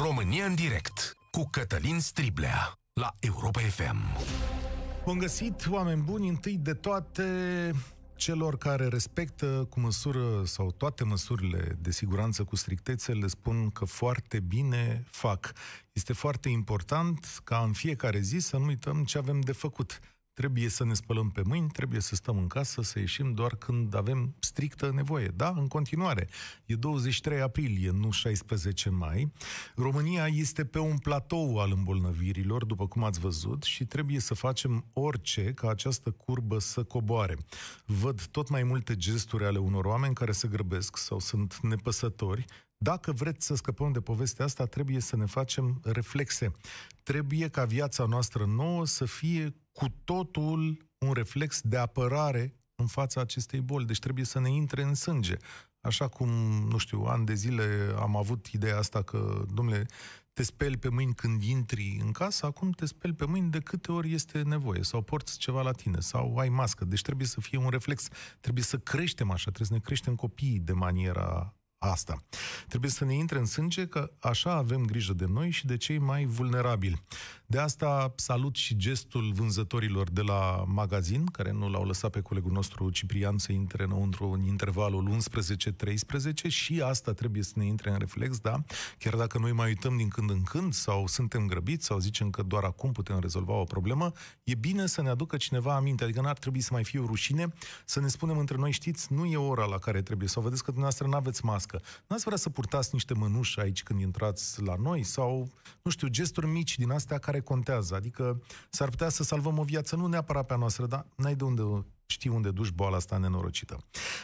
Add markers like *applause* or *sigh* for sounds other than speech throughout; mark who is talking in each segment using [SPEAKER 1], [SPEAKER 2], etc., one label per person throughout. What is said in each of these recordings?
[SPEAKER 1] România în direct cu Cătălin Striblea la Europa FM.
[SPEAKER 2] Bun găsit, oameni buni, întâi de toate celor care respectă cu măsură sau toate măsurile de siguranță cu strictețe le spun că foarte bine fac. Este foarte important ca în fiecare zi să nu uităm ce avem de făcut. Trebuie să ne spălăm pe mâini, trebuie să stăm în casă, să ieșim doar când avem strictă nevoie. Da, în continuare. E 23 aprilie, nu 16 mai. România este pe un platou al îmbolnăvirilor, după cum ați văzut, și trebuie să facem orice ca această curbă să coboare. Văd tot mai multe gesturi ale unor oameni care se grăbesc sau sunt nepăsători, dacă vreți să scăpăm de povestea asta, trebuie să ne facem reflexe. Trebuie ca viața noastră nouă să fie cu totul un reflex de apărare în fața acestei boli. Deci trebuie să ne intre în sânge. Așa cum, nu știu, ani de zile am avut ideea asta că, domnule, te speli pe mâini când intri în casă, acum te speli pe mâini de câte ori este nevoie, sau porți ceva la tine, sau ai mască. Deci trebuie să fie un reflex, trebuie să creștem așa, trebuie să ne creștem copiii de maniera asta. Trebuie să ne intre în sânge că așa avem grijă de noi și de cei mai vulnerabili. De asta salut și gestul vânzătorilor de la magazin, care nu l-au lăsat pe colegul nostru Ciprian să intre înăuntru în intervalul 11-13 și asta trebuie să ne intre în reflex, da? Chiar dacă noi mai uităm din când în când sau suntem grăbiți sau zicem că doar acum putem rezolva o problemă, e bine să ne aducă cineva aminte, adică n-ar trebui să mai fie o rușine să ne spunem între noi, știți, nu e ora la care trebuie, sau vedeți că dumneavoastră nu aveți mască. N-ați vrea să purtați niște mănuși aici când intrați la noi sau, nu știu, gesturi mici din astea care contează. Adică s-ar putea să salvăm o viață, nu neapărat pe a noastră, dar n-ai de unde știi unde duci boala asta nenorocită.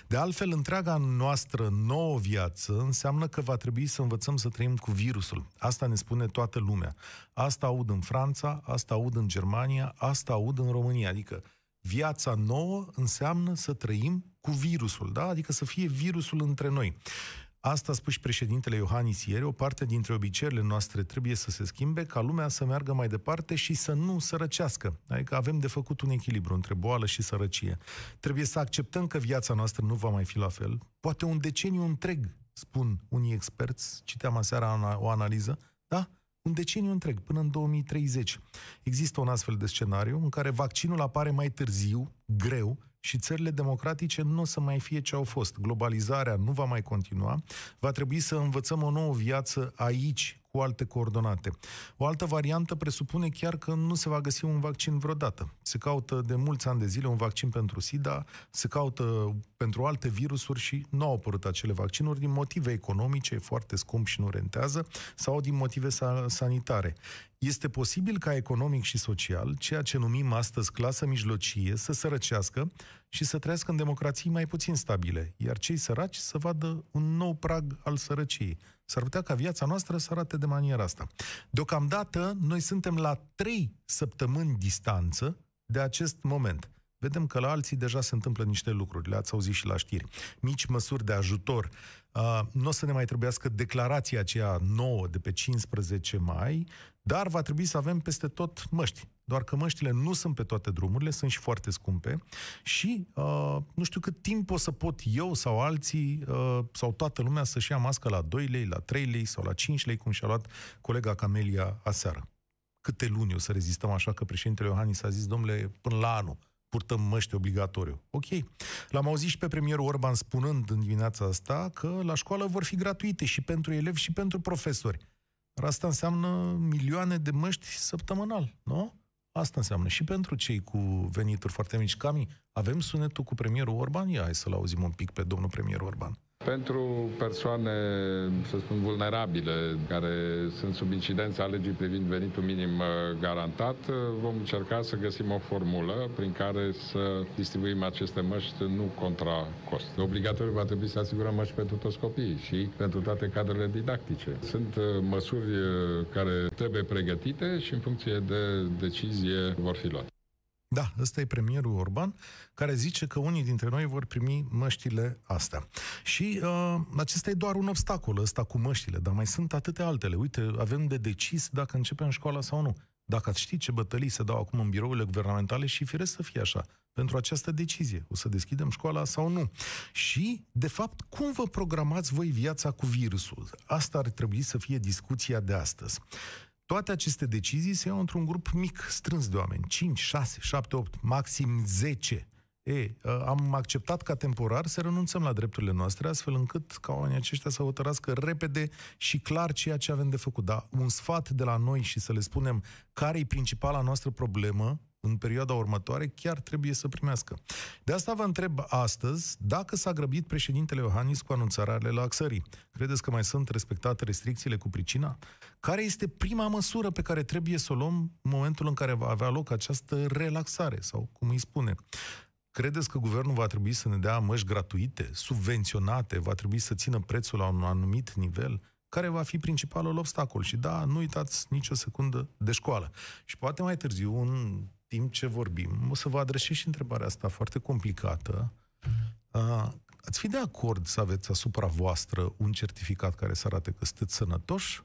[SPEAKER 2] De altfel, întreaga noastră nouă viață înseamnă că va trebui să învățăm să trăim cu virusul. Asta ne spune toată lumea. Asta aud în Franța, asta aud în Germania, asta aud în România. Adică viața nouă înseamnă să trăim cu virusul, da? Adică să fie virusul între noi. Asta a spus și președintele Iohannis ieri, o parte dintre obiceiurile noastre trebuie să se schimbe ca lumea să meargă mai departe și să nu sărăcească. Adică avem de făcut un echilibru între boală și sărăcie. Trebuie să acceptăm că viața noastră nu va mai fi la fel. Poate un deceniu întreg, spun unii experți, citeam aseara o analiză, da? Un deceniu întreg, până în 2030. Există un astfel de scenariu în care vaccinul apare mai târziu, greu, și țările democratice nu o să mai fie ce au fost. Globalizarea nu va mai continua. Va trebui să învățăm o nouă viață aici, cu alte coordonate. O altă variantă presupune chiar că nu se va găsi un vaccin vreodată. Se caută de mulți ani de zile un vaccin pentru SIDA, se caută pentru alte virusuri și nu au apărut acele vaccinuri din motive economice, foarte scump și nu rentează, sau din motive sanitare. Este posibil ca economic și social, ceea ce numim astăzi clasă mijlocie, să sărăcească și să trăiască în democrații mai puțin stabile, iar cei săraci să vadă un nou prag al sărăciei. S-ar putea ca viața noastră să arate de maniera asta. Deocamdată, noi suntem la trei săptămâni distanță de acest moment. Vedem că la alții deja se întâmplă niște lucruri, le-ați auzit și la știri. Mici măsuri de ajutor. Uh, nu o să ne mai trebuiască declarația aceea nouă de pe 15 mai, dar va trebui să avem peste tot măști. Doar că măștile nu sunt pe toate drumurile, sunt și foarte scumpe și uh, nu știu cât timp o să pot eu sau alții uh, sau toată lumea să-și ia mască la 2 lei, la 3 lei sau la 5 lei, cum și-a luat colega Camelia aseară. Câte luni o să rezistăm așa că președintele Iohannis a zis, domnule, până la anul purtăm măști obligatoriu. Ok. L-am auzit și pe premierul Orban spunând în dimineața asta că la școală vor fi gratuite și pentru elevi și pentru profesori. Dar asta înseamnă milioane de măști săptămânal, nu? Asta înseamnă și pentru cei cu venituri foarte mici. Cami, avem sunetul cu premierul Orban? Ia, hai să-l auzim un pic pe domnul premier Orban.
[SPEAKER 3] Pentru persoane, să spun, vulnerabile, care sunt sub incidența legii privind venitul minim uh, garantat, uh, vom încerca să găsim o formulă prin care să distribuim aceste măști nu contra cost. Obligatoriu va trebui să asigurăm măști pentru toți copiii și pentru toate cadrele didactice. Sunt uh, măsuri care trebuie pregătite și în funcție de decizie vor fi luate.
[SPEAKER 2] Da, ăsta e premierul Orban, care zice că unii dintre noi vor primi măștile astea. Și uh, acesta e doar un obstacol, ăsta cu măștile, dar mai sunt atâtea altele. Uite, avem de decis dacă începem școala sau nu. Dacă ați ști ce bătălii se dau acum în birourile guvernamentale și firesc să fie așa pentru această decizie. O să deschidem școala sau nu? Și, de fapt, cum vă programați voi viața cu virusul? Asta ar trebui să fie discuția de astăzi. Toate aceste decizii se iau într-un grup mic, strâns de oameni, 5, 6, 7, 8, maxim 10. E, am acceptat ca temporar să renunțăm la drepturile noastre, astfel încât ca oamenii aceștia să hotărască repede și clar ceea ce avem de făcut. Dar un sfat de la noi și să le spunem care e principala noastră problemă, în perioada următoare chiar trebuie să primească. De asta vă întreb astăzi dacă s-a grăbit președintele Iohannis cu anunțarea relaxării. Credeți că mai sunt respectate restricțiile cu pricina? Care este prima măsură pe care trebuie să o luăm în momentul în care va avea loc această relaxare, sau cum îi spune? Credeți că guvernul va trebui să ne dea măști gratuite, subvenționate, va trebui să țină prețul la un anumit nivel? care va fi principalul obstacol. Și da, nu uitați nicio secundă de școală. Și poate mai târziu, în timp ce vorbim, o să vă adresez și întrebarea asta foarte complicată. Uh, ați fi de acord să aveți asupra voastră un certificat care să arate că sunteți sănătoși?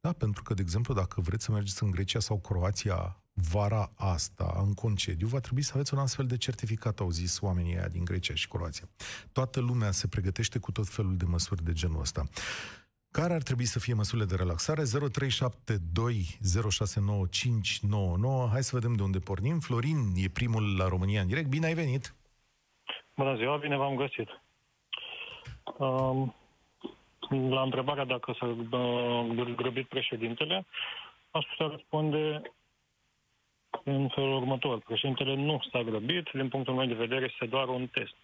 [SPEAKER 2] Da, pentru că, de exemplu, dacă vreți să mergeți în Grecia sau Croația vara asta, în concediu, va trebui să aveți un astfel de certificat, au zis oamenii aia din Grecia și Croația. Toată lumea se pregătește cu tot felul de măsuri de genul ăsta. Care ar trebui să fie măsurile de relaxare? 0372 069599. Hai să vedem de unde pornim. Florin e primul la România în direct. Bine ai venit!
[SPEAKER 4] Bună ziua, bine v-am găsit. Um, la întrebarea dacă s-a uh, grăbit președintele, aș putea răspunde în felul următor. Președintele nu s-a grăbit, din punctul meu de vedere, este doar un test.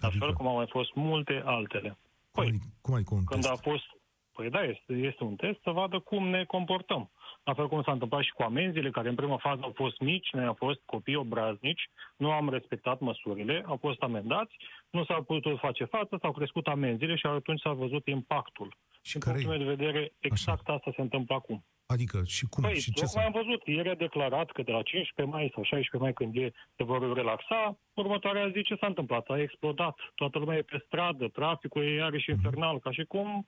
[SPEAKER 4] La adică? fel cum au mai fost multe altele.
[SPEAKER 2] Păi, cum adică, cum adică un
[SPEAKER 4] când
[SPEAKER 2] test?
[SPEAKER 4] a fost Păi da, este, este un test să vadă cum ne comportăm. La fel cum s-a întâmplat și cu amenziile, care în prima fază au fost mici, noi am fost copii obraznici, nu am respectat măsurile, au fost amendați, nu s-au putut face față, s-au crescut amenziile și atunci s-a văzut impactul. Și în punctul meu de vedere, exact Așa. asta se întâmplă acum.
[SPEAKER 2] Adică și cum?
[SPEAKER 4] Păi,
[SPEAKER 2] și ce
[SPEAKER 4] s am văzut, ieri a declarat că de la 15 mai sau 16 mai când e, se vor relaxa, următoarea zi ce s-a întâmplat? A explodat, toată lumea e pe stradă, traficul e iarăși infernal, ca și cum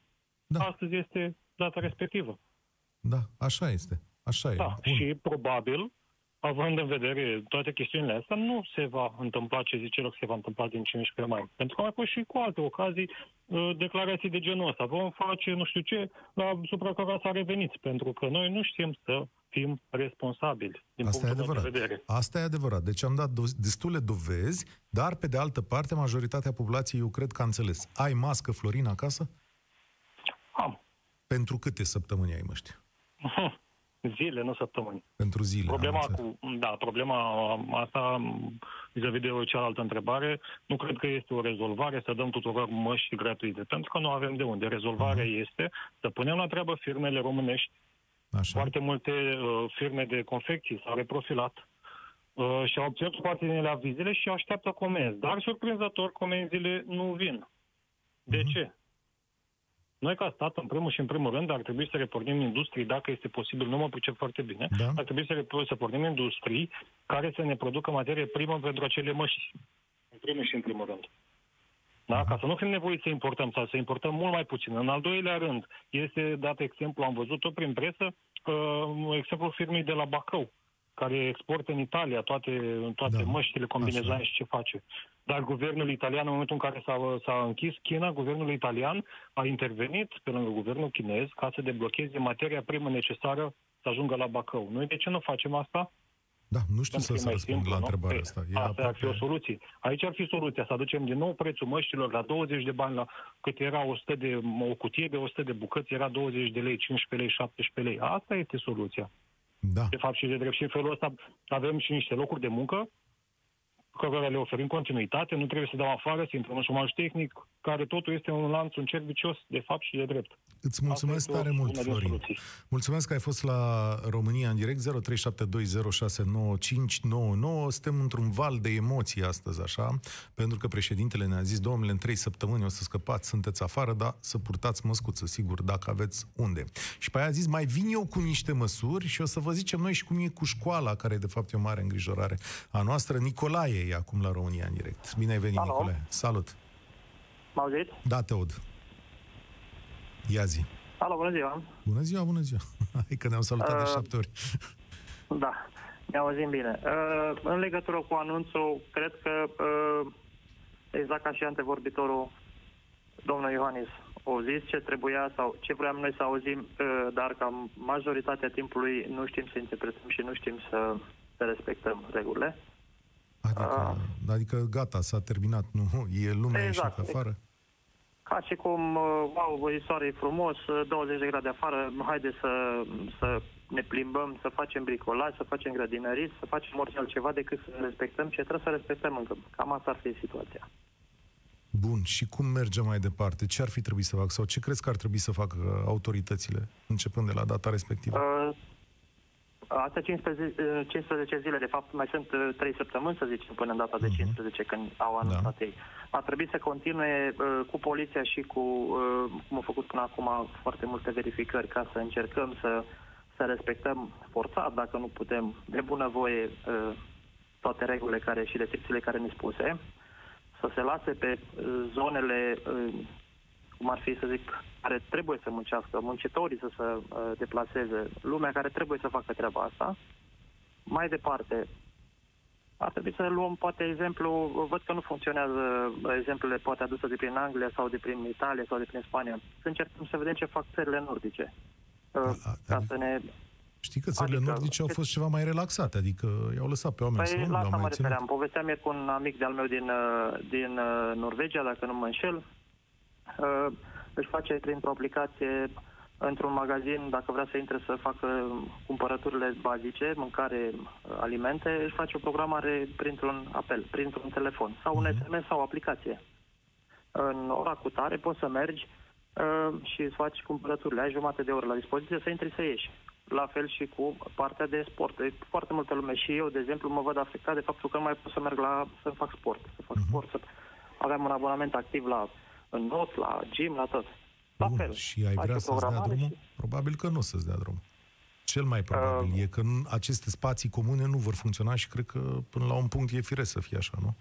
[SPEAKER 4] da. astăzi este data respectivă.
[SPEAKER 2] Da, așa este. Așa
[SPEAKER 4] da,
[SPEAKER 2] e. Bun.
[SPEAKER 4] și probabil, având în vedere toate chestiunile astea, nu se va întâmpla ce zice că se va întâmpla din 15 mai. Pentru că mai fost și cu alte ocazii uh, declarații de genul ăsta. Vom face nu știu ce, la supra care s-a revenit. Pentru că noi nu știm să fim responsabili din
[SPEAKER 2] Asta
[SPEAKER 4] punctul
[SPEAKER 2] e adevărat.
[SPEAKER 4] de vedere.
[SPEAKER 2] Asta e adevărat. Deci am dat destule dovezi, dar pe de altă parte majoritatea populației eu cred că a înțeles. Ai mască, Florin, acasă?
[SPEAKER 4] Am.
[SPEAKER 2] Pentru câte săptămâni ai măști? *laughs*
[SPEAKER 4] Zile, nu săptămâni.
[SPEAKER 2] Pentru zile.
[SPEAKER 4] Problema cu, da, problema asta, vis-a-vis de o cealaltă întrebare, nu cred că este o rezolvare să dăm tuturor măști gratuite, pentru că nu avem de unde. Rezolvarea uh-huh. este să punem la treabă firmele românești. Așa. Foarte multe uh, firme de confecții s-au reprofilat uh, și au obținut parte din ele avizele și așteaptă comenzi. Dar, surprinzător, comenzile nu vin. De uh-huh. ce? Noi, ca stat, în primul și în primul rând, ar trebui să repornim industrii, dacă este posibil, nu mă pricep foarte bine, da. ar trebui să, să pornim industrii care să ne producă materie primă pentru acele măști. În primul și în primul rând. Da? Ca să nu fim nevoiți să importăm sau să importăm mult mai puțin. În al doilea rând, este dat exemplu, am văzut-o prin presă, uh, exemplu firmei de la Bacău, care exportă în Italia toate, toate da. măștile, combinezoane și ce face. Dar guvernul italian, în momentul în care s-a, s-a închis China, guvernul italian a intervenit pe lângă guvernul chinez ca să deblocheze materia primă necesară să ajungă la Bacău. Noi de ce nu facem asta?
[SPEAKER 2] Da, nu știu să, să răspund simplu, la întrebarea nu? asta.
[SPEAKER 4] E asta aproape... ar fi o soluție. Aici ar fi soluția, să aducem din nou prețul măștilor la 20 de bani, la cât era 100 de, o cutie de 100 de bucăți, era 20 de lei, 15 lei, 17 lei. Asta este soluția.
[SPEAKER 2] Da.
[SPEAKER 4] De fapt și de drept și în felul ăsta avem și niște locuri de muncă cărora le oferim continuitate, nu trebuie să dăm afară, să intrăm în șomaj tehnic, care totul este un lanț, un cerc vicios, de fapt și de drept.
[SPEAKER 2] Îți mulțumesc tare mult, Florin. Mulțumesc că ai fost la România în direct, 0372069599. Suntem într-un val de emoții astăzi, așa, pentru că președintele ne-a zis, domnule, în trei săptămâni o să scăpați, sunteți afară, dar să purtați măscuță, sigur, dacă aveți unde. Și pe aia a zis, mai vin eu cu niște măsuri și o să vă zicem noi și cum e cu școala, care de fapt e o mare îngrijorare a noastră. Nicolae e acum la România în direct. Bine ai venit, Alo. Nicolae. Salut!
[SPEAKER 5] Mă auziți?
[SPEAKER 2] Da, te aud. Ia zi.
[SPEAKER 5] Alo, bună ziua!
[SPEAKER 2] Bună ziua, bună ziua! *laughs* Hai că ne-am salutat uh, de șapte ori.
[SPEAKER 5] Da, ne auzim bine. Uh, în legătură cu anunțul, cred că uh, exact ca și antevorbitorul domnul Iohannis o zis ce trebuia sau ce vreau noi să auzim, uh, dar ca majoritatea timpului nu știm să interpretăm și nu știm să, să respectăm regulile.
[SPEAKER 2] Adică, uh, adică gata, s-a terminat, nu? E lumea exact. ieșit afară?
[SPEAKER 5] Ca și cum, uh, wow, soare e frumos, 20 uh, de grade afară, haide să, să ne plimbăm, să facem bricolaj, să facem grădinăriți, să facem orice altceva decât să respectăm ce trebuie să respectăm încă. Cam asta ar fi situația.
[SPEAKER 2] Bun, și cum mergem mai departe? Ce ar fi trebuit să facă sau ce crezi că ar trebui să facă autoritățile începând de la data respectivă? Uh,
[SPEAKER 5] Astea 15, 15 zile, de fapt, mai sunt 3 uh, săptămâni, să zicem, până în data de 15, mhm. când au anunțat da. ei. A trebuit să continue uh, cu poliția și cu, uh, cum au făcut până acum, foarte multe verificări ca să încercăm să, să respectăm forțat, dacă nu putem, de bunăvoie, uh, toate regulile care și restricțiile care ne spuse, să se lase pe uh, zonele uh, cum ar fi, să zic, care trebuie să muncească, muncitorii să se uh, deplaseze, lumea care trebuie să facă treaba asta. Mai departe, ar trebui să luăm, poate, exemplu, văd că nu funcționează exemplele poate aduse de prin Anglia sau de prin Italia sau de prin Spania. Să încercăm să vedem ce fac țările nordice. Uh, a, ca să ne
[SPEAKER 2] Știi că țările adică, nordice au fost ceva mai relaxate, adică i-au lăsat pe oameni
[SPEAKER 5] păi, să nu, la asta mă refeream. Povesteam ieri cu un amic de-al meu din, uh, din Norvegia, dacă nu mă înșel, uh, își face printr-o aplicație într-un magazin, dacă vrea să intre să facă cumpărăturile bazice, mâncare, alimente, își face o programare printr-un apel, printr-un telefon sau un SMS mhm. sau o aplicație. În ora cu tare poți să mergi uh, și îți faci cumpărăturile. Ai jumate de oră la dispoziție să intri să ieși. La fel și cu partea de sport. E foarte multă lume și eu, de exemplu, mă văd afectat de faptul că nu mai pot să merg la să fac sport. Să fac uh-huh. sport, să aveam un abonament activ la în not, la gym, la tot. La
[SPEAKER 2] Bun, fel. Și ai vrea să-ți dea drumul? Și... Probabil că nu o să-ți dea drumul. Cel mai probabil uh, e că aceste spații comune nu vor funcționa și cred că până la un punct e firesc să fie așa, nu?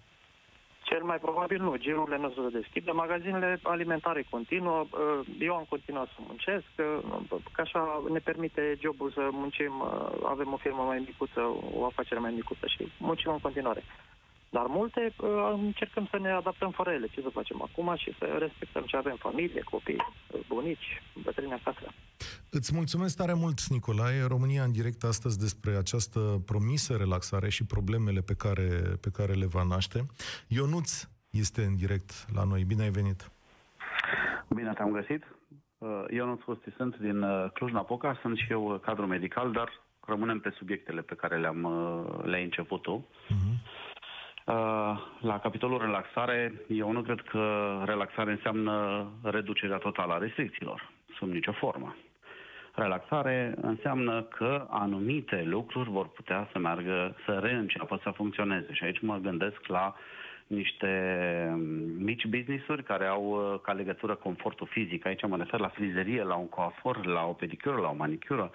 [SPEAKER 5] Cel mai probabil nu. Girurile nu se deschide. Magazinele alimentare continuă. Uh, eu am continuat să muncesc, uh, că așa ne permite jobul să muncim. Uh, avem o firmă mai micuță, o afacere mai micuță și muncim în continuare. Dar multe uh, încercăm să ne adaptăm fără ele. Ce să facem acum și să respectăm ce avem, familie, copii, bunici, bătrâni acasă.
[SPEAKER 2] Îți mulțumesc tare mult, Nicolae. România în direct astăzi despre această promisă relaxare și problemele pe care, pe care le va naște. Ionuț este în direct la noi. Bine ai venit!
[SPEAKER 6] Bine te-am găsit! Uh, Ionuț Costi sunt din uh, Cluj-Napoca, sunt și eu cadru medical, dar rămânem pe subiectele pe care le-am, le-ai început tu. Uh-huh. Uh, la capitolul relaxare, eu nu cred că relaxare înseamnă reducerea totală a restricțiilor, sub nicio formă. Relaxare înseamnă că anumite lucruri vor putea să meargă, să reînceapă să funcționeze. Și aici mă gândesc la niște mici business-uri care au uh, ca legătură confortul fizic. Aici mă refer la frizerie, la un coafor, la o pedicură, la o manicură.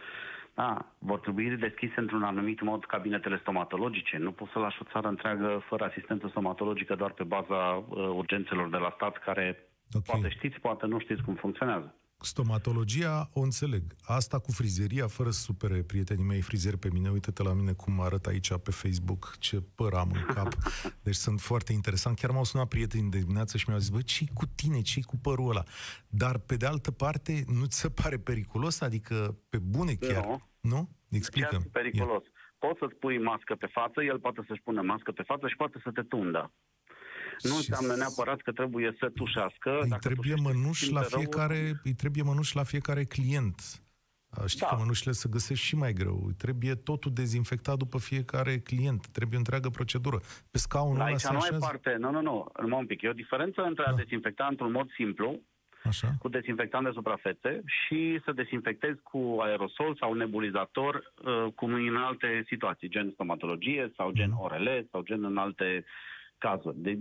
[SPEAKER 6] Da, vor trebui deschise într-un anumit mod cabinetele stomatologice. Nu poți să lași o țară întreagă fără asistență stomatologică doar pe baza uh, urgențelor de la stat care okay. poate știți, poate nu știți cum funcționează.
[SPEAKER 2] Stomatologia o înțeleg. Asta cu frizeria, fără să supere prietenii mei frizeri pe mine, uite-te la mine cum arăt aici pe Facebook, ce păr am în cap. *laughs* Deci sunt foarte interesant. Chiar m-au sunat prietenii de dimineață și mi-au zis, bă, ce cu tine, ce cu părul ăla? Dar, pe de altă parte, nu ți se pare periculos? Adică, pe bune chiar, nu? nu? Explică.
[SPEAKER 6] periculos. Ia. Poți să-ți pui mască pe față, el poate să-și pună mască pe față și poate să te tundă. Nu înseamnă neapărat că trebuie să tușească.
[SPEAKER 2] Îi trebuie mănuși la fiecare, rău, îi trebuie mănuși la fiecare client. Știi da. că mănușile se găsesc și mai greu. Trebuie totul dezinfectat după fiecare client. Trebuie întreagă procedură. Pe scaunul
[SPEAKER 6] Aici nu ai parte. Nu, nu, nu. Numai un pic. E o diferență între da. a dezinfecta într-un mod simplu, Așa. cu dezinfectant de suprafețe și să dezinfectezi cu aerosol sau nebulizator, uh, cum în alte situații, gen stomatologie sau gen mm. orele sau gen în alte cazuri. De,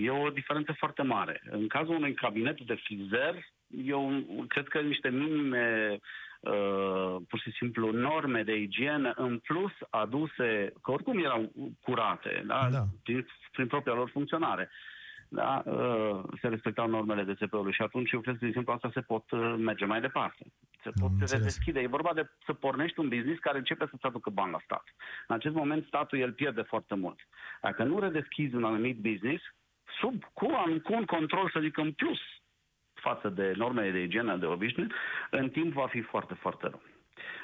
[SPEAKER 6] e o diferență foarte mare. În cazul unui cabinet de frizer, eu cred că niște minime Uh, pur și simplu norme de igienă în plus aduse, că oricum erau curate, da? Da. Prin, prin propria lor funcționare. Da? Uh, se respectau normele de ului și atunci eu cred că, de exemplu, asta se pot uh, merge mai departe. Se pot redeschide. E vorba de să pornești un business care începe să-ți aducă bani la stat. În acest moment statul el pierde foarte mult. Dacă nu redeschizi un anumit business, sub, cu, cu un control, să zic, în plus față de normele de igienă de obișnuit, în timp va fi foarte, foarte rău.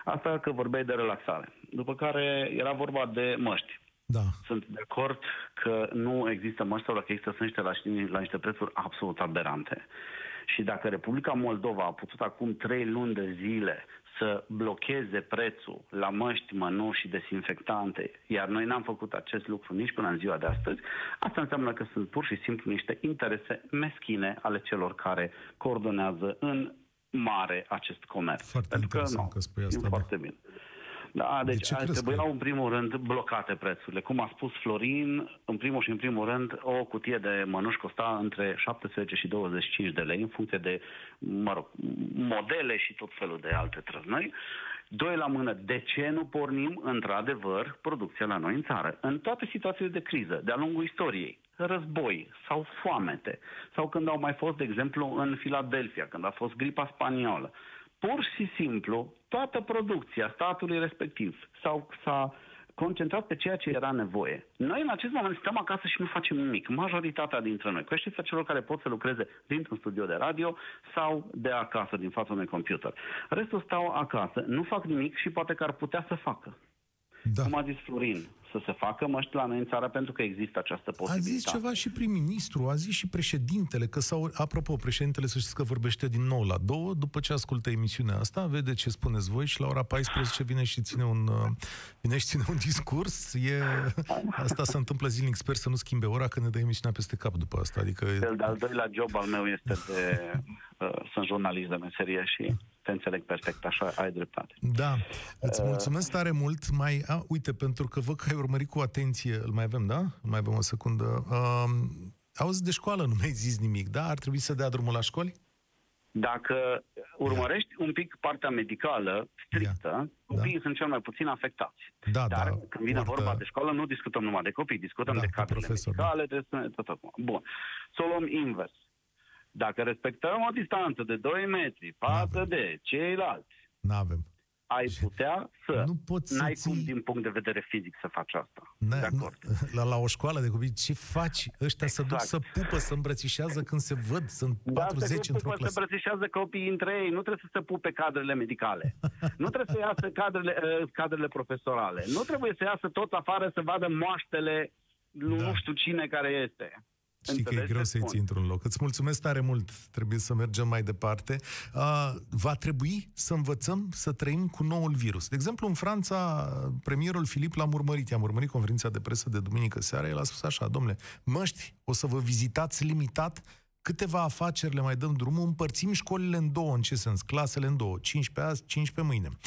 [SPEAKER 6] Asta că vorbeai de relaxare. După care era vorba de măști.
[SPEAKER 2] Da.
[SPEAKER 6] Sunt de acord că nu există măști sau dacă există sunt niște la, la niște prețuri absolut aberante. Și dacă Republica Moldova a putut acum trei luni de zile să blocheze prețul la măști, mănuși și desinfectante, iar noi n-am făcut acest lucru nici până în ziua de astăzi, asta înseamnă că sunt pur și simplu niște interese meschine ale celor care coordonează în mare acest comerț.
[SPEAKER 2] Foarte Pentru că, nu, că spui asta.
[SPEAKER 6] Foarte bine. Da, deci de trebuiau în primul rând blocate prețurile. Cum a spus Florin, în primul și în primul rând, o cutie de mănuși costa între 17 și 25 de lei, în funcție de, mă rog, modele și tot felul de alte trăznăi. Doi la mână, de ce nu pornim într-adevăr producția la noi în țară? În toate situațiile de criză, de-a lungul istoriei, război sau foamete, sau când au mai fost, de exemplu, în Filadelfia, când a fost gripa spaniolă, pur și simplu toată producția statului respectiv sau s-a concentrat pe ceea ce era nevoie. Noi în acest moment stăm acasă și nu facem nimic. Majoritatea dintre noi, cu excepția celor care pot să lucreze dintr-un studio de radio sau de acasă, din fața unui computer. Restul stau acasă, nu fac nimic și poate că ar putea să facă. Da. Cum a zis Florin, să se facă măști la noi în țară pentru că există această posibilitate.
[SPEAKER 2] A zis ceva și prim-ministru, a zis și președintele, că sau apropo, președintele să știți că vorbește din nou la două, după ce ascultă emisiunea asta, vede ce spuneți voi și la ora 14 vine și ține un, uh, vine și ține un discurs. E, asta se întâmplă zilnic, sper să nu schimbe ora, că ne dă emisiunea peste cap după asta. Adică...
[SPEAKER 6] Cel de-al doilea job al meu este de... Uh, sunt jurnalist de meserie și te înțeleg perfect, așa ai dreptate.
[SPEAKER 2] Da, îți uh, mulțumesc tare mult. Mai, a, uite, pentru că văd că ai urmărit cu atenție, îl mai avem, da? Îl mai avem o secundă. Uh, auzi, de școală nu mi-ai zis nimic, da? Ar trebui să dea drumul la școli?
[SPEAKER 6] Dacă urmărești Ia. un pic partea medicală strictă, Ia. copiii da. sunt cel mai puțin afectați.
[SPEAKER 2] Da,
[SPEAKER 6] Dar
[SPEAKER 2] da,
[SPEAKER 6] când vine poartă... vorba de școală, nu discutăm numai de copii, discutăm da, de cadrele medicale, da. de tot acum. Bun. Să o luăm invers. Dacă respectăm o distanță de 2 metri față de ceilalți,
[SPEAKER 2] N-avem.
[SPEAKER 6] ai putea să...
[SPEAKER 2] Nu poți
[SPEAKER 6] N-ai
[SPEAKER 2] să
[SPEAKER 6] cum din punct de vedere fizic să faci asta.
[SPEAKER 2] Na, de acord. *laughs* La, la o școală de copii, ce faci? Ăștia exact. să duc să pupă, să îmbrățișează când se văd. Sunt da, 40 într-o clasă.
[SPEAKER 6] se îmbrățișează copiii între ei. Nu trebuie să se pupe cadrele medicale. nu trebuie să iasă cadrele, uh, cadrele profesorale. Nu trebuie să iasă tot afară să vadă moaștele da. nu știu cine care este.
[SPEAKER 2] Știi că e greu să-i ții într-un loc. Îți mulțumesc tare mult. Trebuie să mergem mai departe. Uh, va trebui să învățăm să trăim cu noul virus. De exemplu, în Franța, premierul Filip l-a urmărit. I-am urmărit conferința de presă de duminică seara. El a spus așa, domnule, măști, o să vă vizitați limitat câteva afaceri le mai dăm drumul, împărțim școlile în două, în ce sens? Clasele în două, 15 azi, 15 mâine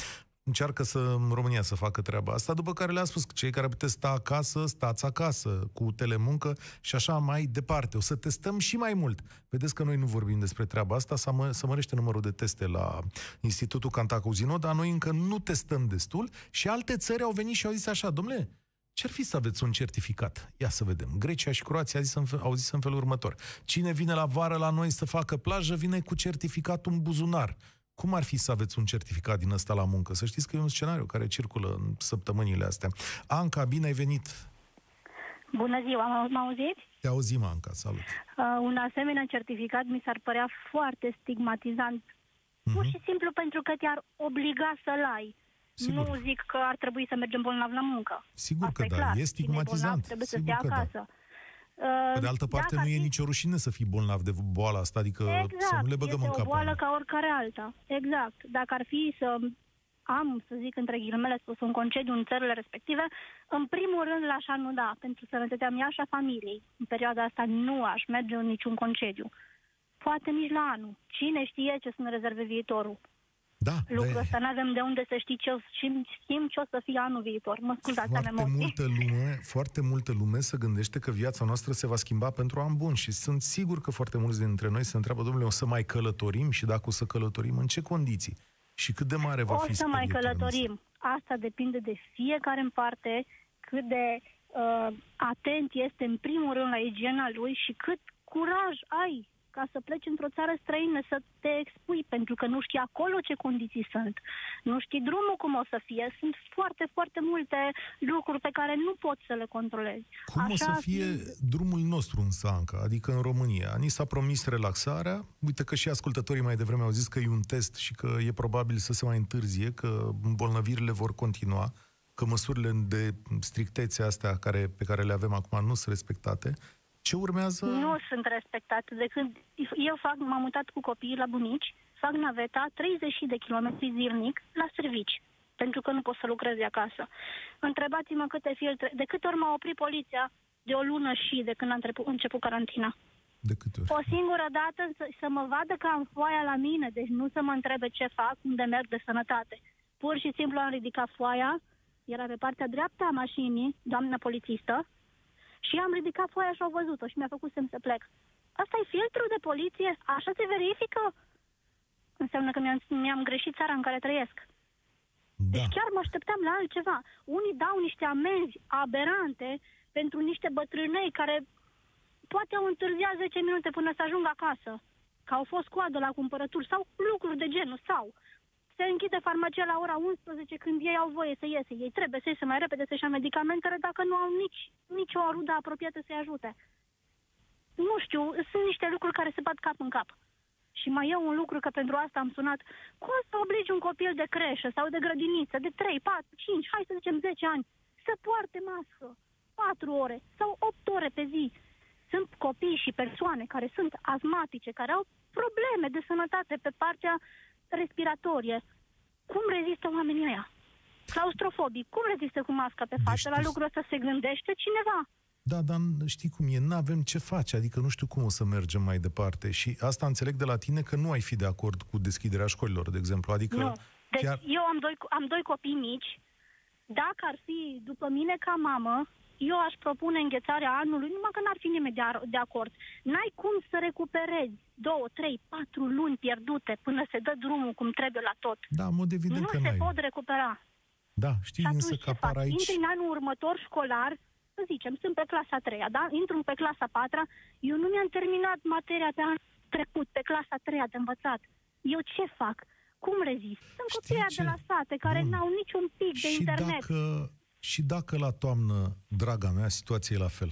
[SPEAKER 2] încearcă să în România să facă treaba asta, după care le-a spus că cei care puteți sta acasă, stați acasă, cu telemuncă și așa mai departe. O să testăm și mai mult. Vedeți că noi nu vorbim despre treaba asta, să, mă, să mărește numărul de teste la Institutul Cantacuzino, dar noi încă nu testăm destul și alte țări au venit și au zis așa, domnule, ce-ar fi să aveți un certificat? Ia să vedem. Grecia și Croația au zis, în fel, au zis în felul următor. Cine vine la vară la noi să facă plajă, vine cu certificatul în buzunar. Cum ar fi să aveți un certificat din ăsta la muncă? Să știți că e un scenariu care circulă în săptămânile astea. Anca, bine ai venit!
[SPEAKER 7] Bună ziua, mă auziți?
[SPEAKER 2] Te auzim, Anca, salut!
[SPEAKER 7] Uh, un asemenea certificat mi s-ar părea foarte stigmatizant, uh-huh. pur și simplu pentru că te-ar obliga să-l ai. Sigur. Nu zic că ar trebui să mergem bolnav la muncă.
[SPEAKER 2] Sigur
[SPEAKER 7] Asta
[SPEAKER 2] că da,
[SPEAKER 7] clar.
[SPEAKER 2] e stigmatizant. bolnav,
[SPEAKER 7] trebuie
[SPEAKER 2] Sigur
[SPEAKER 7] să stea
[SPEAKER 2] da.
[SPEAKER 7] acasă. Da.
[SPEAKER 2] Pe de altă parte, nu e nicio rușine să fii bolnav de boala asta, adică
[SPEAKER 7] exact,
[SPEAKER 2] să nu le băgăm
[SPEAKER 7] este
[SPEAKER 2] în cap.
[SPEAKER 7] o boală ca oricare alta. Exact. Dacă ar fi să am, să zic între ghilimele spus, un concediu în țările respective, în primul rând l-aș anuda pentru sănătatea mea și a familiei. În perioada asta nu aș merge în niciun concediu. Poate nici la anul. Cine știe ce să ne rezerve viitorul.
[SPEAKER 2] Da,
[SPEAKER 7] Lucrul ăsta nu avem de unde să știi ce, știm ce o să fie anul viitor. Mă scuzați,
[SPEAKER 2] foarte
[SPEAKER 7] am emoții.
[SPEAKER 2] multă lume, foarte multă lume se gândește că viața noastră se va schimba pentru an bun și sunt sigur că foarte mulți dintre noi se întreabă, domnule, o să mai călătorim și dacă o să călătorim, în ce condiții? Și cât de mare va
[SPEAKER 7] o
[SPEAKER 2] fi
[SPEAKER 7] O să mai călătorim. Noastră? Asta depinde de fiecare în parte, cât de uh, atent este în primul rând la igiena lui și cât curaj ai ca să pleci într-o țară străină, să te expui, pentru că nu știi acolo ce condiții sunt. Nu știi drumul cum o să fie. Sunt foarte, foarte multe lucruri pe care nu poți să le controlezi.
[SPEAKER 2] Cum Așa o să fie fiind... drumul nostru în Sanca, adică în România? Ni s-a promis relaxarea. Uite că și ascultătorii mai devreme au zis că e un test și că e probabil să se mai întârzie, că îmbolnăvirile vor continua că măsurile de strictețe astea care, pe care le avem acum nu sunt respectate. Ce urmează?
[SPEAKER 7] Nu sunt respectate. De când eu fac, m-am mutat cu copiii la bunici, fac naveta 30 de kilometri zilnic la servici, pentru că nu pot să lucrez de acasă. Întrebați-mă câte filtre, de câte ori m-a oprit poliția de o lună și de când a început, început carantina.
[SPEAKER 2] De câte ori?
[SPEAKER 7] O singură dată să, să mă vadă că am foaia la mine, deci nu să mă întrebe ce fac, unde merg de sănătate. Pur și simplu am ridicat foaia, era pe partea dreaptă a mașinii, doamna polițistă, și am ridicat foaia și au văzut-o și mi-a făcut semn să plec. Asta e filtrul de poliție? Așa se verifică? Înseamnă că mi-am, mi-am greșit țara în care trăiesc. Da. Deci chiar mă așteptam la altceva. Unii dau niște amenzi aberante pentru niște bătrânei care poate au întârziat 10 minute până să ajungă acasă, că au fost coadă la cumpărături sau lucruri de genul, sau se închide farmacia la ora 11 când ei au voie să iese. Ei trebuie să iese mai repede să-și ia medicamentele dacă nu au nici, nici o rudă apropiată să-i ajute. Nu știu, sunt niște lucruri care se bat cap în cap. Și mai e un lucru că pentru asta am sunat. Cum să obligi un copil de creșă sau de grădiniță de 3, 4, 5, hai să zicem 10 ani să poarte mască 4 ore sau 8 ore pe zi? Sunt copii și persoane care sunt asmatice, care au probleme de sănătate pe partea respiratorie. Cum rezistă oamenii ăia? Claustrofobic. Cum rezistă cu masca pe față? Deci, La lucrul ăsta se gândește cineva.
[SPEAKER 2] Da, dar știi cum e, nu avem ce face, adică nu știu cum o să mergem mai departe și asta înțeleg de la tine că nu ai fi de acord cu deschiderea școlilor, de exemplu, adică...
[SPEAKER 7] Nu, deci chiar... eu am doi, am doi copii mici, dacă ar fi după mine ca mamă, eu aș propune înghețarea anului, numai că n-ar fi nimeni de, de acord. N-ai cum să recuperezi două, trei, patru luni pierdute până se dă drumul cum trebuie la tot.
[SPEAKER 2] Da, mod evident
[SPEAKER 7] nu
[SPEAKER 2] că
[SPEAKER 7] se
[SPEAKER 2] n-ai.
[SPEAKER 7] pot recupera.
[SPEAKER 2] Da, știi
[SPEAKER 7] și
[SPEAKER 2] însă că apar aici...
[SPEAKER 7] Intri în anul următor școlar, să zicem, sunt pe clasa 3 da? Intru pe clasa 4 eu nu mi-am terminat materia pe anul trecut, pe clasa 3 de învățat. Eu ce fac? Cum rezist? Sunt copiii de la sate care Bun. n-au niciun pic de
[SPEAKER 2] și
[SPEAKER 7] internet.
[SPEAKER 2] Dacă, și dacă la toamnă, draga mea, situația e la fel?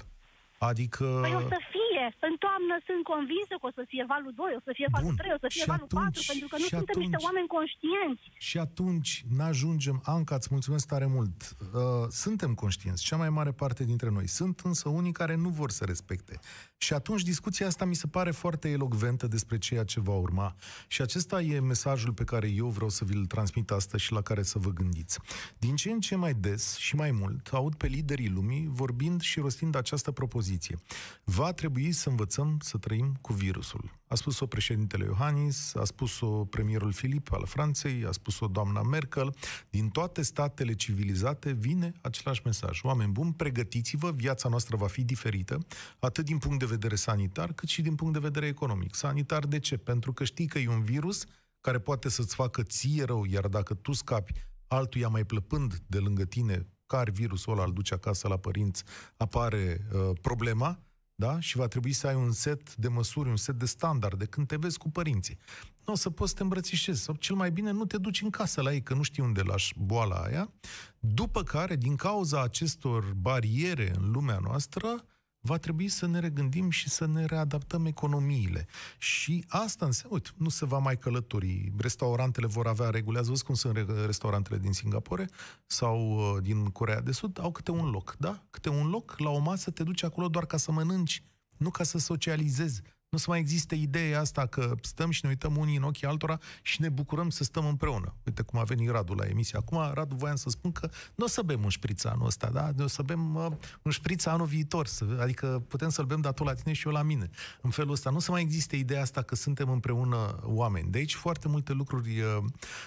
[SPEAKER 2] Adică...
[SPEAKER 7] Păi o să fie. În toamnă sunt convinsă că o să fie valul 2, o să fie valul Bun. 3, o să fie și valul atunci, 4, pentru că nu suntem atunci, niște oameni conștienți.
[SPEAKER 2] Și atunci n-ajungem... Anca, îți mulțumesc tare mult. Uh, suntem conștienți, cea mai mare parte dintre noi. Sunt însă unii care nu vor să respecte. Și atunci discuția asta mi se pare foarte elocventă despre ceea ce va urma. Și acesta e mesajul pe care eu vreau să vi-l transmit astăzi și la care să vă gândiți. Din ce în ce mai des și mai mult aud pe liderii lumii vorbind și rostind această propoziție. Va trebui să învățăm să trăim cu virusul. A spus-o președintele Iohannis, a spus-o premierul Filip al Franței, a spus-o doamna Merkel. Din toate statele civilizate vine același mesaj. Oameni buni, pregătiți-vă, viața noastră va fi diferită, atât din punct de vedere sanitar, cât și din punct de vedere economic. Sanitar de ce? Pentru că știi că e un virus care poate să-ți facă ție rău, iar dacă tu scapi altuia mai plăpând de lângă tine, care virusul ăla îl duce acasă la părinți, apare uh, problema, da? Și va trebui să ai un set de măsuri, un set de standarde când te vezi cu părinții. Nu o să poți să te îmbrățișezi sau cel mai bine nu te duci în casă la ei, că nu știi unde lași boala aia. După care, din cauza acestor bariere în lumea noastră, va trebui să ne regândim și să ne readaptăm economiile. Și asta înseamnă, uite, nu se va mai călători, restaurantele vor avea reguli, ați văzut cum sunt restaurantele din Singapore sau uh, din Corea de Sud, au câte un loc, da? Câte un loc, la o masă te duci acolo doar ca să mănânci, nu ca să socializezi, nu să mai existe ideea asta că stăm și ne uităm unii în ochii altora și ne bucurăm să stăm împreună. Uite cum a venit Radu la emisie. Acum, Radu, voiam să spun că nu o să bem un șpriț anul ăsta, da? O să bem uh, un șpriț anul viitor. Să, adică putem să-l bem, dar tu la tine și eu la mine. În felul ăsta. Nu să mai existe ideea asta că suntem împreună oameni. De aici foarte multe lucruri uh,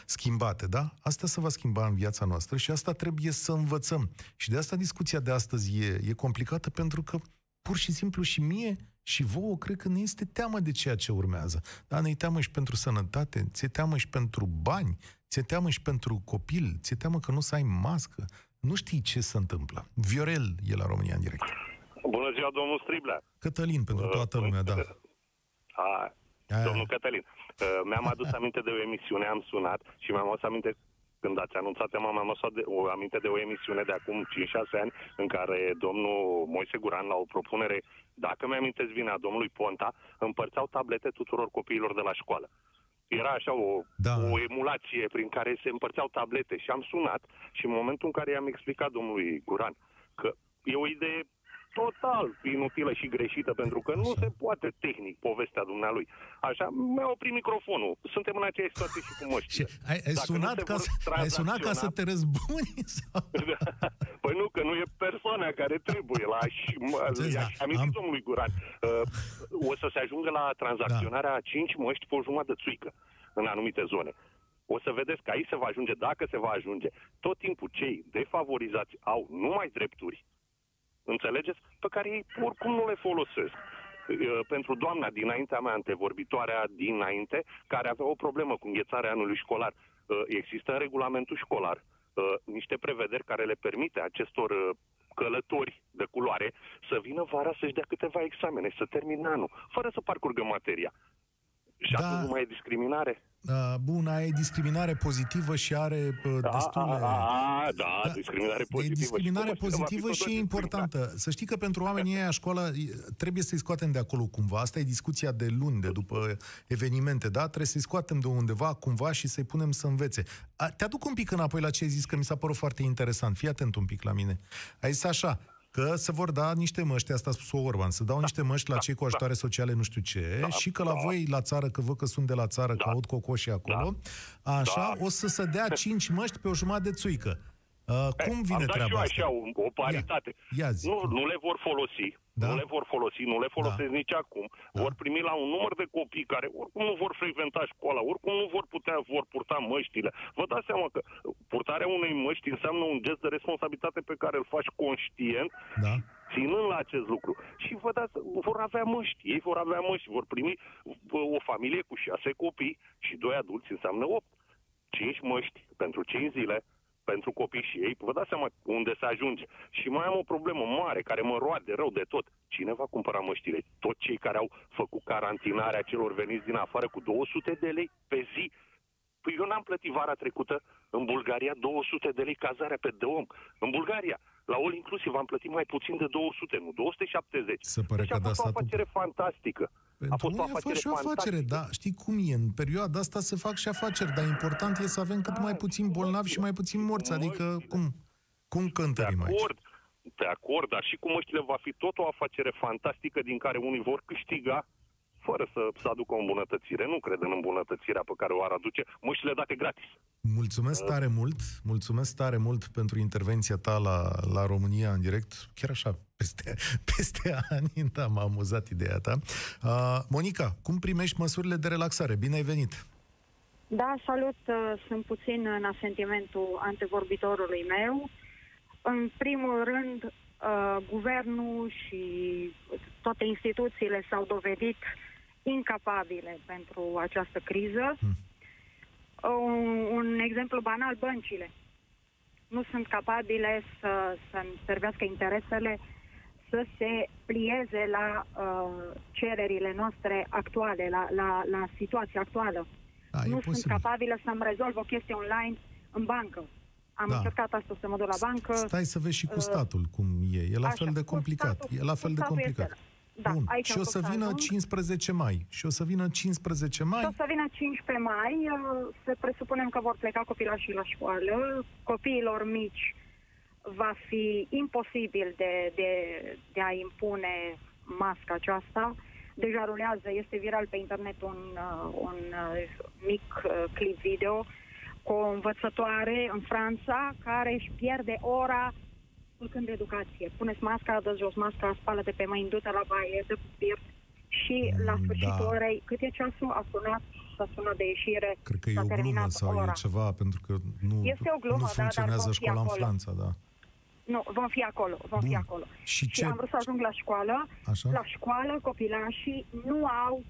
[SPEAKER 2] schimbate, da? Asta se va schimba în viața noastră și asta trebuie să învățăm. Și de asta discuția de astăzi e, e complicată pentru că pur și simplu și mie și vouă cred că ne este teamă de ceea ce urmează. Dar ne teamă și pentru sănătate, ți-e teamă și pentru bani, ți-e teamă și pentru copil, ți-e teamă că nu să ai mască. Nu știi ce se întâmplă. Viorel e la România în direct.
[SPEAKER 8] Bună ziua, domnul Striblea.
[SPEAKER 2] Cătălin, pentru toată lumea, da.
[SPEAKER 8] A, domnul Cătălin, uh, mi-am adus aminte de o emisiune, am sunat și mi-am adus aminte când ați anunțat tema, mi-am adus de, o aminte de o emisiune de acum 5-6 ani în care domnul Moise Guran, la o propunere, dacă mi-amintesc bine, a domnului Ponta, împărțeau tablete tuturor copiilor de la școală. Era așa o, da. o emulație prin care se împărțeau tablete și am sunat și în momentul în care i-am explicat domnului Guran că e o idee total inutilă și greșită, pentru că nu se poate tehnic povestea dumnealui. Așa, mi-a oprit microfonul. Suntem în aceeași situație și cu măști.
[SPEAKER 2] Și ai, ai, sunat ca să, ai sunat ca să te răzbuni? *laughs* Sau? *laughs*
[SPEAKER 8] păi nu, că nu e persoana care trebuie. La, și, mă, da, am am... domnului Guran. Uh, o să se ajungă la tranzacționarea da. 5 măști pe o jumătate de țuică în anumite zone. O să vedeți că aici se va ajunge, dacă se va ajunge. Tot timpul cei defavorizați au numai drepturi, înțelegeți, pe care ei oricum nu le folosesc. Pentru doamna dinaintea mea, antevorbitoarea dinainte, care avea o problemă cu înghețarea anului școlar, există în regulamentul școlar niște prevederi care le permite acestor călători de culoare să vină vara să-și dea câteva examene, să termine anul, fără să parcurgă materia. Și da. atunci nu mai e discriminare?
[SPEAKER 2] Uh, bun, ai discriminare pozitivă și are uh, destule... A,
[SPEAKER 8] a, a, da, da, discriminare pozitivă.
[SPEAKER 2] E discriminare și pozitivă și e importantă. Să știi că pentru oamenii ăia școala trebuie să-i scoatem de acolo cumva. Asta e discuția de luni, de după evenimente, da? Trebuie să-i scoatem de undeva cumva și să-i punem să învețe. A, te aduc un pic înapoi la ce ai zis, că mi s-a părut foarte interesant. Fii atent un pic la mine. Ai zis așa, că se vor da niște măști, asta a spus Orban, să dau da, niște măști la da, cei cu ajutoare da. sociale nu știu ce, da, și că la da. voi la țară, că văd că sunt de la țară, da. că aud cocoșii acolo, da. așa, da. o să se dea *laughs* cinci măști pe o jumătate de țuică. Uh, cum vine
[SPEAKER 8] Am
[SPEAKER 2] treaba
[SPEAKER 8] asta? așa, o, o paritate.
[SPEAKER 2] Ia, ia zi.
[SPEAKER 8] Nu, nu le vor folosi, da? nu le vor folosi, nu le folosesc da. nici acum. Da. Vor primi la un număr de copii care oricum nu vor frecventa școala, oricum nu vor putea, vor purta măștile. Vă dați seama că purtarea unei măști înseamnă un gest de responsabilitate pe care îl faci conștient da ținând la acest lucru. Și vă dați, vor avea măști, ei vor avea măști, vor primi o familie cu șase copii și doi adulți înseamnă opt. Cinci măști pentru cinci zile, pentru copii și ei, vă dați seama unde se ajunge. Și mai am o problemă mare care mă roade rău de tot. Cine va cumpăra măștile? Tot cei care au făcut carantinarea celor veniți din afară cu 200 de lei pe zi. Păi eu n-am plătit vara trecută în Bulgaria 200 de lei cazarea pe de om. În Bulgaria. La all inclusiv am plătit mai puțin de 200, nu 270. Se pare deci că a fost o afacere fantastică.
[SPEAKER 2] Pentru a fost o afacere, și o afacere, da, știi cum e, în perioada asta se fac și afaceri, dar important e să avem cât mai puțin bolnavi și mai puțin morți, adică cum, cum cântărim aici?
[SPEAKER 8] De acord, dar și cu măștile va fi tot o afacere fantastică din care unii vor câștiga fără să, să aducă o îmbunătățire. Nu cred în îmbunătățirea pe care o ar aduce măștile date gratis.
[SPEAKER 2] Mulțumesc uh. tare mult, mulțumesc tare mult pentru intervenția ta la, la România în direct, chiar așa, peste, *laughs* peste ani, da, m-a amuzat ideea ta. Uh, Monica, cum primești măsurile de relaxare? Bine ai venit!
[SPEAKER 9] Da, salut, uh, sunt puțin în asentimentul antevorbitorului meu. În primul rând, uh, guvernul și toate instituțiile s-au dovedit incapabile pentru această criză. Hmm. Un, un exemplu banal, băncile. Nu sunt capabile să, să servească interesele să se plieze la uh, cererile noastre actuale, la, la, la situația actuală. Da, nu sunt posibil. capabile să-mi rezolv o chestie online în bancă. Am da. încercat asta să mă duc la bancă.
[SPEAKER 2] Stai să vezi și cu uh, statul cum e. E la Așa, fel de complicat. Statul, e la fel de complicat. Este, da, Bun. Aici și o să vină 15 mai. Și o să vină 15 mai. Și
[SPEAKER 9] o să vină 15 mai. Uh, să presupunem că vor pleca copilașii la școală. Copiilor mici va fi imposibil de, de, de a impune masca aceasta. Deja rulează, este viral pe internet un, uh, un mic clip video cu o învățătoare în Franța care își pierde ora făcând educație. Puneți masca, dă jos masca, spală-te pe mâini, du-te la baie, de spirit și la mm, sfârșitul da. orei, cât e ceasul, a sunat, s-a sunat de ieșire,
[SPEAKER 2] Cred că e o glumă sau ora. e ceva, pentru că nu, este o glumă, nu funcționează da, dar școala în Franța, da.
[SPEAKER 9] Nu, vom fi acolo, vom Bun. fi acolo. Și, și ce... am vrut să ajung la școală. Așa? La școală, copilașii nu au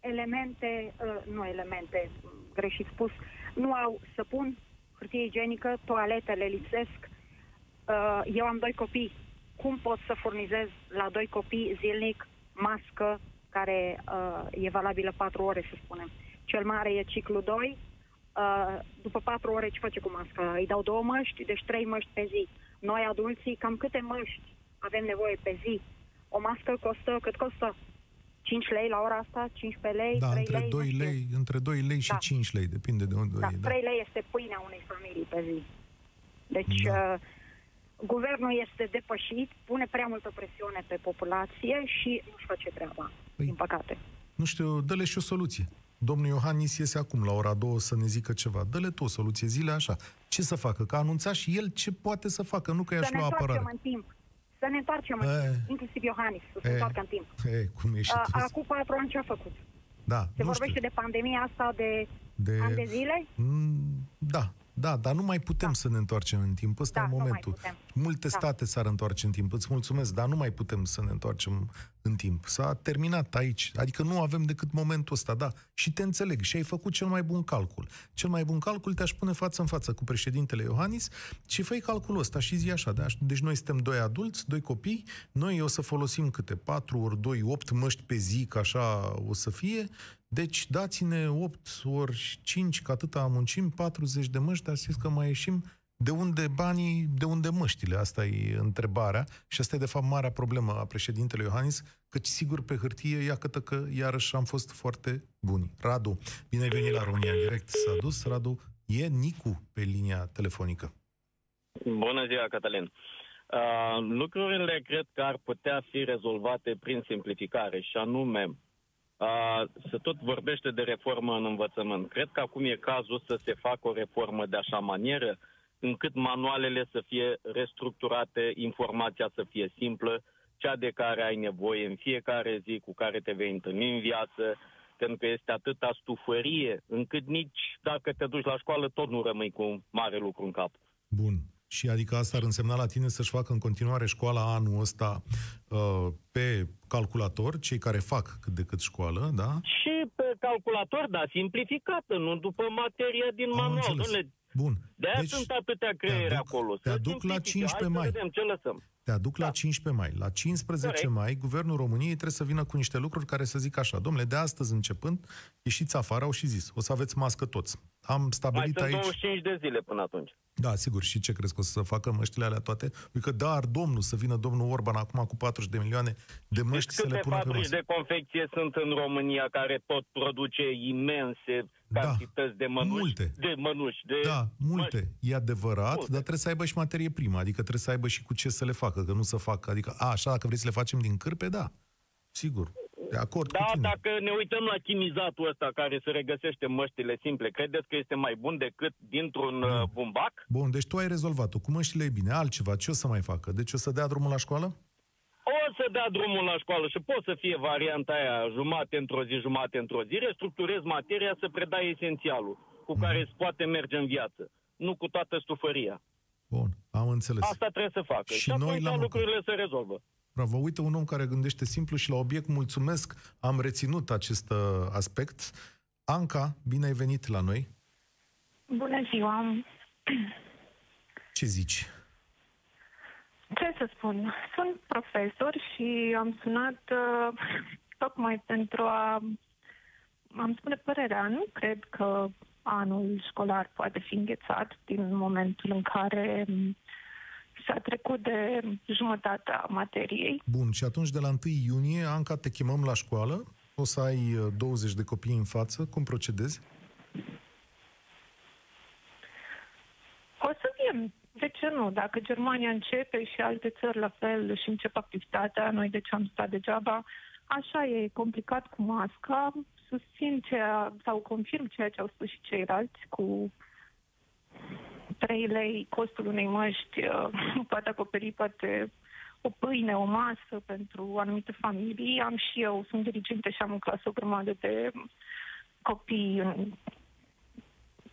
[SPEAKER 9] elemente, uh, nu elemente, greșit spus, nu au săpun, hârtie igienică, toaletele lipsesc. Uh, eu am doi copii. Cum pot să furnizez la doi copii zilnic mască, care uh, e valabilă 4 ore, să spunem. Cel mare e ciclu 2, uh, după 4 ore ce face cu masca? Îi dau două măști, deci trei măști pe zi. Noi, adulții, cam câte măști avem nevoie pe zi? O mască costă, cât costă? 5 lei la ora asta, 15 lei,
[SPEAKER 2] da,
[SPEAKER 9] 3
[SPEAKER 2] între
[SPEAKER 9] lei.
[SPEAKER 2] 2 lei, între 2 lei și
[SPEAKER 9] da.
[SPEAKER 2] 5 lei, depinde de unde
[SPEAKER 9] da,
[SPEAKER 2] e.
[SPEAKER 9] Da, 3 lei este pâinea unei familii pe zi. Deci, da. uh, guvernul este depășit, pune prea multă presiune pe populație și nu-și face treaba, păi, din păcate.
[SPEAKER 2] Nu știu, dă-le și o soluție. Domnul Iohannis iese acum la ora 2 să ne zică ceva. Dă-le tu o soluție, zile așa. Ce să facă? Că a anunțat și el ce poate să facă, nu că i-aș lua apărare.
[SPEAKER 9] în timp. Să ne întoarcem în timp, inclusiv Iohannis, să se întoarcă în timp.
[SPEAKER 2] E, cum e și
[SPEAKER 9] A, acum patru ani ce a făcut?
[SPEAKER 2] Da,
[SPEAKER 9] Se vorbește
[SPEAKER 2] știu.
[SPEAKER 9] de pandemia asta de, de ani de zile?
[SPEAKER 2] Da, da, dar nu mai putem da. să ne întoarcem în timp. Ăsta
[SPEAKER 9] da,
[SPEAKER 2] e momentul. Multe
[SPEAKER 9] da.
[SPEAKER 2] state s-ar întoarce în timp. Îți mulțumesc, dar nu mai putem să ne întoarcem în timp. S-a terminat aici. Adică nu avem decât momentul ăsta, da. Și te înțeleg. Și ai făcut cel mai bun calcul. Cel mai bun calcul te-aș pune față în față cu președintele Iohannis și făi calculul ăsta și zi așa. Da? Deci noi suntem doi adulți, doi copii, noi o să folosim câte 4 ori 2, 8 măști pe zi, că așa o să fie. Deci dați-ne 8 ori 5, că atâta muncim, 40 de măști, dar știți că mai ieșim de unde banii, de unde măștile? Asta e întrebarea și asta e de fapt marea problemă a președintelui Iohannis, căci sigur pe hârtie, iată că iarăși am fost foarte buni. Radu, bine ai venit la România Direct, s-a dus. Radu, e Nicu pe linia telefonică.
[SPEAKER 10] Bună ziua, Cătălin. Uh, lucrurile cred că ar putea fi rezolvate prin simplificare și anume uh, se tot vorbește de reformă în învățământ. Cred că acum e cazul să se facă o reformă de așa manieră încât manualele să fie restructurate, informația să fie simplă, cea de care ai nevoie în fiecare zi, cu care te vei întâlni în viață, pentru că este atâta stufărie, încât nici dacă te duci la școală, tot nu rămâi cu mare lucru în cap.
[SPEAKER 2] Bun. Și adică asta ar însemna la tine să-și facă în continuare școala anul ăsta uh, pe calculator, cei care fac cât de cât școală, da?
[SPEAKER 10] Și pe calculator, da, simplificată, nu după materia din
[SPEAKER 2] Am
[SPEAKER 10] manual.
[SPEAKER 2] Înțeles. Bun.
[SPEAKER 10] De-aia deci, sunt atâtea creiere
[SPEAKER 2] aduc,
[SPEAKER 10] acolo.
[SPEAKER 2] Te aduc la 15
[SPEAKER 10] Hai
[SPEAKER 2] mai.
[SPEAKER 10] Să vedem ce lăsăm.
[SPEAKER 2] Te aduc da. la 15 mai. La 15 Corect. mai, Guvernul României trebuie să vină cu niște lucruri care să zic așa, domnule, de astăzi începând, ieșiți afară, au și zis, o să aveți mască toți. Am stabilit
[SPEAKER 10] mai
[SPEAKER 2] aici...
[SPEAKER 10] 25 de zile până atunci.
[SPEAKER 2] Da, sigur. Și ce crezi că o să facă măștile alea toate? Adică dar domnul să vină domnul Orban acum cu 40 de milioane de măști să le pună pe masă.
[SPEAKER 10] de confecție sunt în România care tot produce imense
[SPEAKER 2] da,
[SPEAKER 10] cantități de mănuși?
[SPEAKER 2] Multe.
[SPEAKER 10] De mănuși, de
[SPEAKER 2] Da, multe.
[SPEAKER 10] Măști.
[SPEAKER 2] E adevărat, multe. dar trebuie să aibă și materie primă. Adică trebuie să aibă și cu ce să le facă, că nu să facă. Adică, a, așa, dacă vrei să le facem din cârpe, da. Sigur. De acord
[SPEAKER 10] da,
[SPEAKER 2] cu tine.
[SPEAKER 10] dacă ne uităm la chimizatul ăsta care se regăsește în măștile simple, credeți că este mai bun decât dintr-un Bun. bumbac?
[SPEAKER 2] Bun, deci tu ai rezolvat-o. Cu măștile e bine. Altceva, ce o să mai facă? Deci o să dea drumul la școală?
[SPEAKER 10] O să dea drumul la școală și poate să fie varianta aia jumate într-o zi, jumate într-o zi, restructurezi materia să predai esențialul cu care mm. se poate merge în viață, nu cu toată stufăria.
[SPEAKER 2] Bun, am înțeles.
[SPEAKER 10] Asta trebuie să facă. Și, și noi la lucrurile se rezolvă.
[SPEAKER 2] Bravo, uite un om care gândește simplu și la obiect. Mulțumesc, am reținut acest uh, aspect. Anca, bine ai venit la noi.
[SPEAKER 11] Bună ziua!
[SPEAKER 2] Ce zici?
[SPEAKER 11] Ce să spun? Sunt profesor și am sunat uh, tocmai pentru a am spune părerea. Nu cred că anul școlar poate fi înghețat din momentul în care s-a trecut de jumătatea materiei.
[SPEAKER 2] Bun, și atunci de la 1 iunie, Anca, te chemăm la școală, o să ai 20 de copii în față, cum procedezi?
[SPEAKER 11] O să viem. De ce nu? Dacă Germania începe și alte țări la fel și încep activitatea, noi de ce am stat degeaba? Așa e complicat cu masca. Susțin ceea, sau confirm ceea ce au spus și ceilalți cu 3 lei costul unei măști uh, *laughs* poate acoperi poate o pâine, o masă pentru anumite familii. Am și eu, sunt diriginte și am în clasă o grămadă de copii în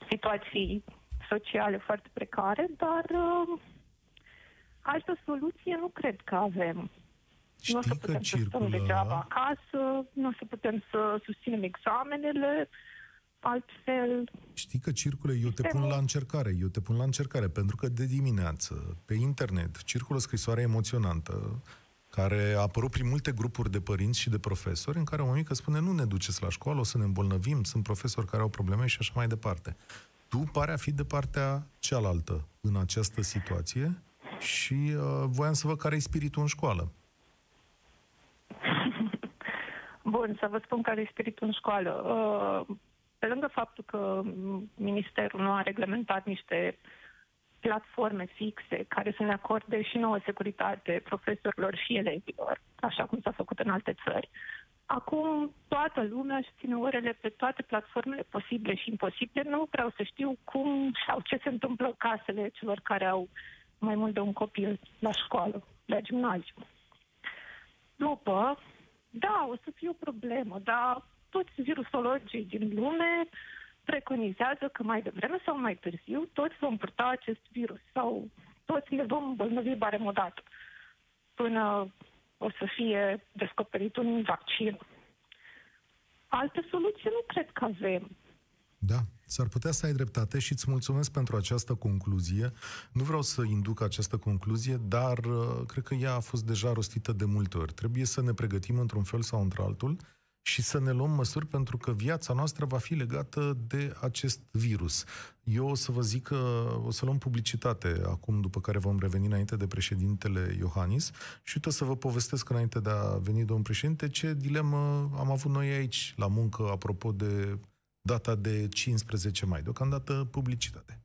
[SPEAKER 11] situații sociale foarte precare, dar uh, altă soluție nu cred că avem.
[SPEAKER 2] Știi
[SPEAKER 11] nu o să putem
[SPEAKER 2] circulă...
[SPEAKER 11] să stăm degeaba acasă, nu o să putem să susținem examenele, altfel...
[SPEAKER 2] Știi că circulă, eu te pun la încercare, eu te pun la încercare, pentru că de dimineață, pe internet, circulă scrisoarea emoționantă care a apărut prin multe grupuri de părinți și de profesori, în care o mămică spune nu ne duceți la școală, o să ne îmbolnăvim, sunt profesori care au probleme și așa mai departe. Tu pare a fi de partea cealaltă în această situație și uh, voiam să văd care e spiritul în școală. *laughs*
[SPEAKER 11] Bun, să vă spun care e spiritul în școală. Uh, pe lângă faptul că Ministerul nu a reglementat niște platforme fixe care să ne acorde și nouă securitate profesorilor și elevilor, așa cum s-a făcut în alte țări. Acum toată lumea își ține orele pe toate platformele posibile și imposibile. Nu vreau să știu cum sau ce se întâmplă în casele celor care au mai mult de un copil la școală, la gimnaziu. După, da, o să fie o problemă, dar toți virusologii din lume preconizează că mai devreme sau mai târziu toți vom purta acest virus sau toți ne vom îmbolnăvi barem odată până o să fie descoperit un vaccin. Alte soluții nu cred că avem.
[SPEAKER 2] Da, s-ar putea să ai dreptate și îți mulțumesc pentru această concluzie. Nu vreau să induc această concluzie, dar uh, cred că ea a fost deja rostită de multe ori. Trebuie să ne pregătim într-un fel sau într-altul și să ne luăm măsuri pentru că viața noastră va fi legată de acest virus. Eu o să vă zic că o să luăm publicitate acum, după care vom reveni înainte de președintele Iohannis și uite să vă povestesc înainte de a veni domnul președinte ce dilemă am avut noi aici la muncă apropo de data de 15 mai. Deocamdată publicitate.